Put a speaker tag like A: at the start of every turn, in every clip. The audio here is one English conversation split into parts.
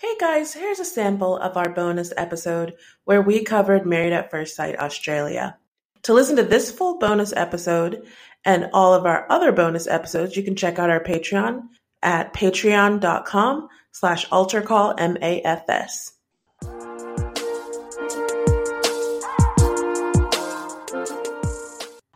A: Hey guys, here's a sample of our bonus episode where we covered Married at First Sight Australia. To listen to this full bonus episode and all of our other bonus episodes, you can check out our Patreon at patreon.com slash altarcallmafs.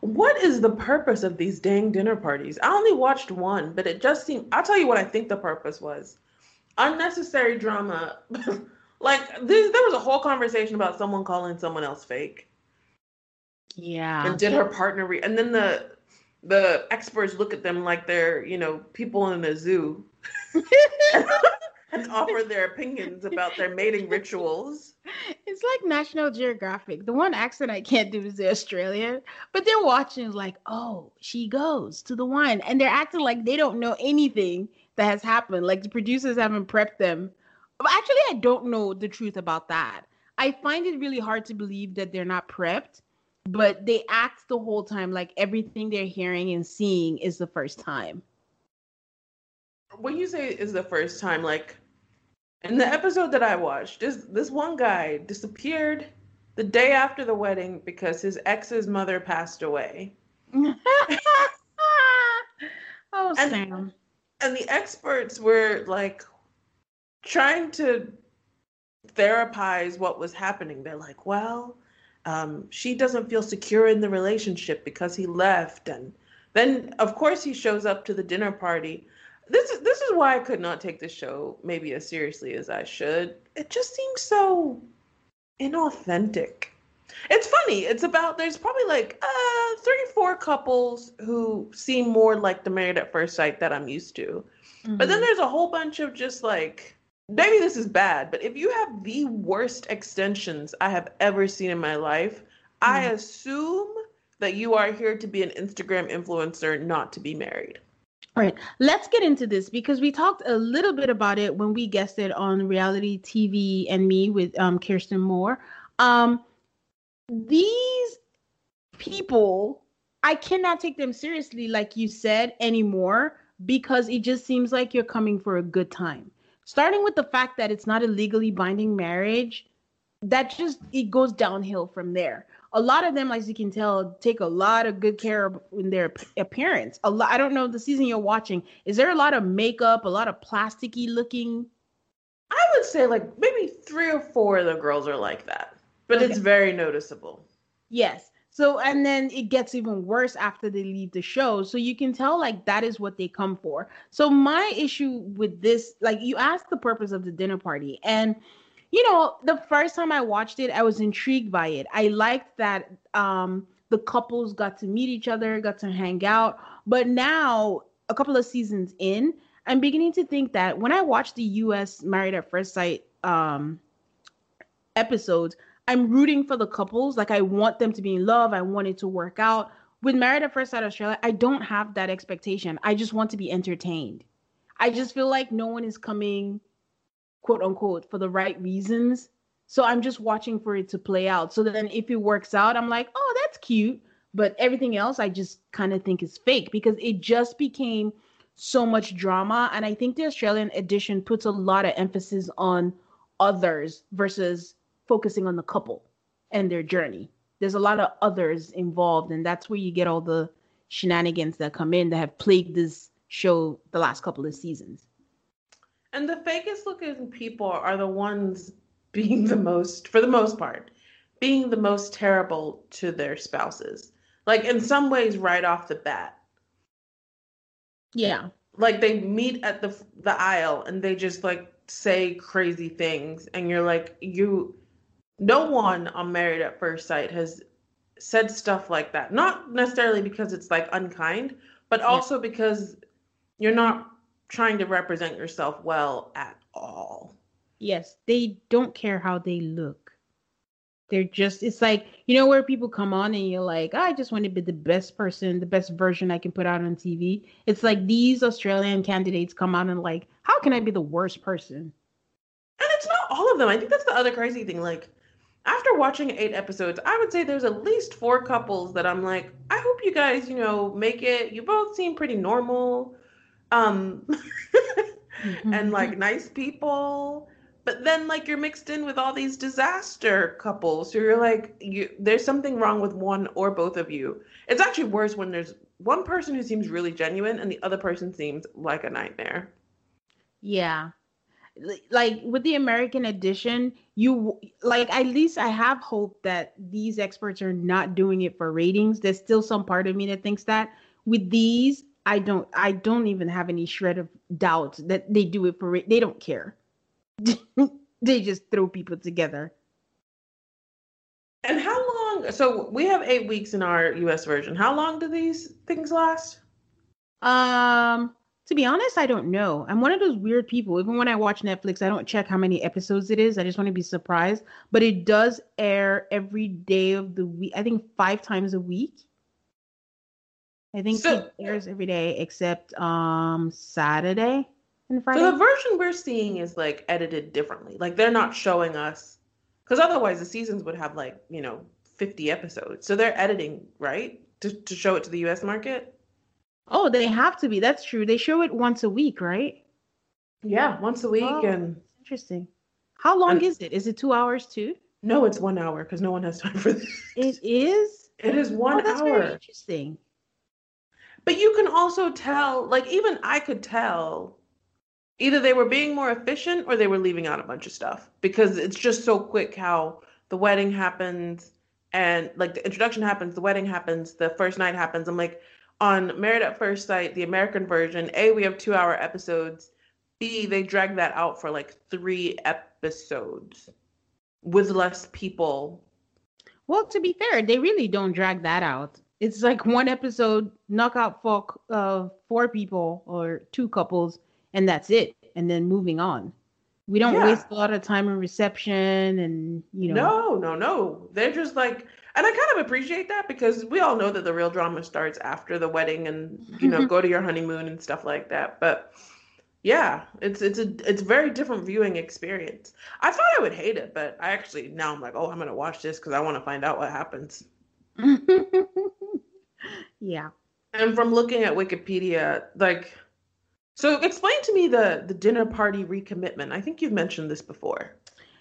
A: What is the purpose of these dang dinner parties? I only watched one, but it just seemed, I'll tell you what I think the purpose was unnecessary drama. like this, there was a whole conversation about someone calling someone else fake.
B: Yeah.
A: And did her partner re- and then the the experts look at them like they're, you know, people in a zoo. and offer their opinions about their mating rituals.
B: It's like National Geographic. The one accent I can't do is the Australian, but they're watching like, oh, she goes to the wine, and they're acting like they don't know anything that has happened. Like the producers haven't prepped them. Actually, I don't know the truth about that. I find it really hard to believe that they're not prepped, but they act the whole time like everything they're hearing and seeing is the first time.
A: When you say is the first time, like in the episode that I watched, this this one guy disappeared the day after the wedding because his ex's mother passed away.
B: oh, and, Sam
A: and the experts were like trying to therapize what was happening. They're like, well, um, she doesn't feel secure in the relationship because he left, and then of course he shows up to the dinner party. This is this is why I could not take the show maybe as seriously as I should. It just seems so inauthentic. It's funny. It's about there's probably like uh three, four couples who seem more like the married at first sight that I'm used to. Mm-hmm. But then mm-hmm. there's a whole bunch of just like maybe this is bad, but if you have the worst extensions I have ever seen in my life, mm-hmm. I assume that you are here to be an Instagram influencer, not to be married.
B: All right, let's get into this because we talked a little bit about it when we guested on reality TV and me with um, Kirsten Moore. Um, these people, I cannot take them seriously, like you said, anymore because it just seems like you're coming for a good time. Starting with the fact that it's not a legally binding marriage, that just it goes downhill from there. A lot of them, as you can tell, take a lot of good care of in their appearance. A lot. I don't know the season you're watching. Is there a lot of makeup, a lot of plasticky looking?
A: I would say like maybe three or four of the girls are like that but okay. it's very noticeable.
B: Yes. So and then it gets even worse after they leave the show. So you can tell like that is what they come for. So my issue with this, like you asked the purpose of the dinner party, and you know, the first time I watched it, I was intrigued by it. I liked that um the couples got to meet each other, got to hang out. But now, a couple of seasons in, I'm beginning to think that when I watch the US Married at First Sight um, episodes, I'm rooting for the couples. Like I want them to be in love. I want it to work out. With Married at First Sight Australia, I don't have that expectation. I just want to be entertained. I just feel like no one is coming, quote unquote, for the right reasons. So I'm just watching for it to play out. So then if it works out, I'm like, oh, that's cute. But everything else, I just kind of think is fake because it just became so much drama. And I think the Australian edition puts a lot of emphasis on others versus focusing on the couple and their journey. There's a lot of others involved, and that's where you get all the shenanigans that come in that have plagued this show the last couple of seasons.
A: And the fakest looking people are the ones being the most, for the most part, being the most terrible to their spouses. Like in some ways, right off the bat.
B: Yeah.
A: Like they meet at the the aisle and they just like say crazy things, and you're like, you. No one on Married at First Sight has said stuff like that. Not necessarily because it's like unkind, but also yeah. because you're not trying to represent yourself well at all.
B: Yes, they don't care how they look. They're just, it's like, you know, where people come on and you're like, I just want to be the best person, the best version I can put out on TV. It's like these Australian candidates come out and like, how can I be the worst person? And
A: it's not all of them. I think that's the other crazy thing. Like, after watching eight episodes, I would say there's at least four couples that I'm like, I hope you guys, you know, make it. You both seem pretty normal. Um and like nice people. But then like you're mixed in with all these disaster couples so you're like you there's something wrong with one or both of you. It's actually worse when there's one person who seems really genuine and the other person seems like a nightmare.
B: Yeah like with the american edition you like at least i have hope that these experts are not doing it for ratings there's still some part of me that thinks that with these I don't I don't even have any shred of doubt that they do it for they don't care. they just throw people together.
A: And how long so we have 8 weeks in our US version. How long do these things last?
B: Um to be honest, I don't know. I'm one of those weird people. Even when I watch Netflix, I don't check how many episodes it is. I just want to be surprised. But it does air every day of the week. I think five times a week. I think so, it airs every day except um Saturday and Friday.
A: So the version we're seeing is like edited differently. Like they're not showing us because otherwise the seasons would have like, you know, 50 episodes. So they're editing, right? To to show it to the US market?
B: Oh, they have to be. That's true. They show it once a week, right?
A: Yeah, once a week oh, and
B: interesting. How long and, is it? Is it 2 hours too?
A: No, it's 1 hour cuz no one has time for this.
B: It is?
A: It is 1 oh, that's hour. Very
B: interesting.
A: But you can also tell, like, even I could tell either they were being more efficient or they were leaving out a bunch of stuff because it's just so quick how the wedding happens and like the introduction happens, the wedding happens, the first night happens. I'm like, on Married at First Sight, the American version, A, we have two hour episodes. B, they drag that out for like three episodes with less people.
B: Well, to be fair, they really don't drag that out it's like one episode knock out four uh four people or two couples and that's it and then moving on we don't yeah. waste a lot of time in reception and you
A: know no no no they're just like and i kind of appreciate that because we all know that the real drama starts after the wedding and you know mm-hmm. go to your honeymoon and stuff like that but yeah it's it's a it's very different viewing experience i thought i would hate it but i actually now i'm like oh i'm gonna watch this because i want to find out what happens
B: yeah.
A: And from looking at Wikipedia, like, so explain to me the the dinner party recommitment. I think you've mentioned this before.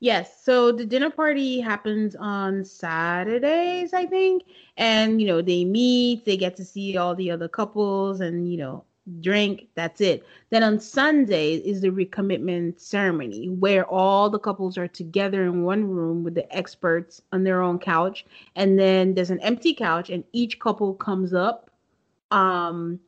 B: Yes. So the dinner party happens on Saturdays, I think. And, you know, they meet, they get to see all the other couples and, you know, drink. That's it. Then on Sunday is the recommitment ceremony where all the couples are together in one room with the experts on their own couch. And then there's an empty couch, and each couple comes up um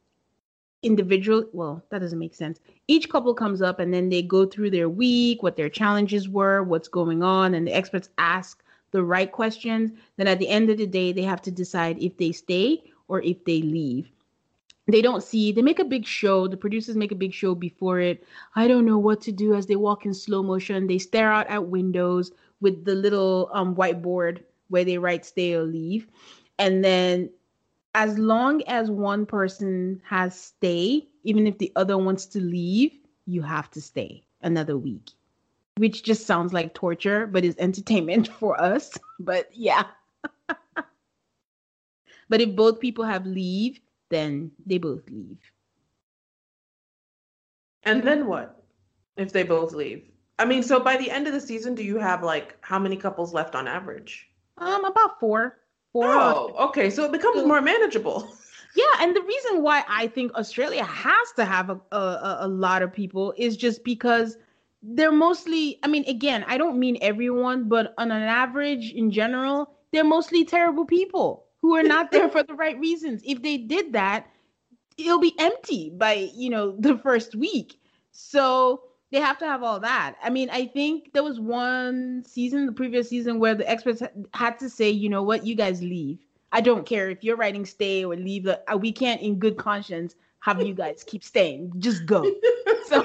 B: individual well that doesn't make sense each couple comes up and then they go through their week what their challenges were what's going on and the experts ask the right questions, then at the end of the day, they have to decide if they stay or if they leave. They don't see, they make a big show. The producers make a big show before it. I don't know what to do as they walk in slow motion. They stare out at windows with the little um, whiteboard where they write stay or leave. And then as long as one person has stay, even if the other wants to leave, you have to stay another week, which just sounds like torture, but is entertainment for us. But yeah. but if both people have leave, then they both leave.
A: And then what if they both leave? I mean, so by the end of the season, do you have like how many couples left on average?
B: Um, about four. Four.
A: Oh, okay. So it becomes more manageable.
B: Yeah, and the reason why I think Australia has to have a, a a lot of people is just because they're mostly. I mean, again, I don't mean everyone, but on an average, in general, they're mostly terrible people who are not there for the right reasons. If they did that, it'll be empty by you know the first week. So they have to have all that. I mean, I think there was one season, the previous season, where the experts had to say, you know what, you guys leave. I don't care if you're writing stay or leave. The, uh, we can't, in good conscience, have you guys keep staying. Just go. So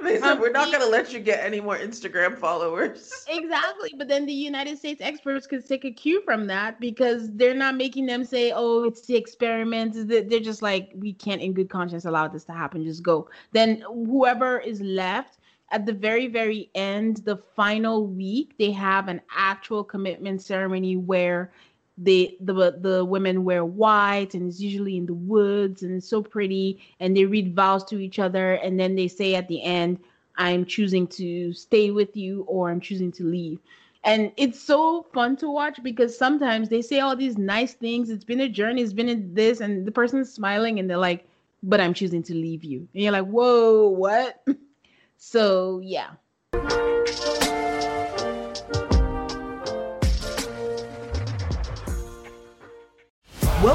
A: they said um, we're not going to let you get any more Instagram followers.
B: Exactly, but then the United States experts could take a cue from that because they're not making them say, "Oh, it's the experiment." They're just like, "We can't, in good conscience, allow this to happen. Just go." Then whoever is left at the very very end the final week they have an actual commitment ceremony where they the the women wear white and it's usually in the woods and it's so pretty and they read vows to each other and then they say at the end i'm choosing to stay with you or i'm choosing to leave. And it's so fun to watch because sometimes they say all these nice things. It's been a journey. It's been this and the person's smiling and they're like but i'm choosing to leave you. And you're like whoa what So, yeah.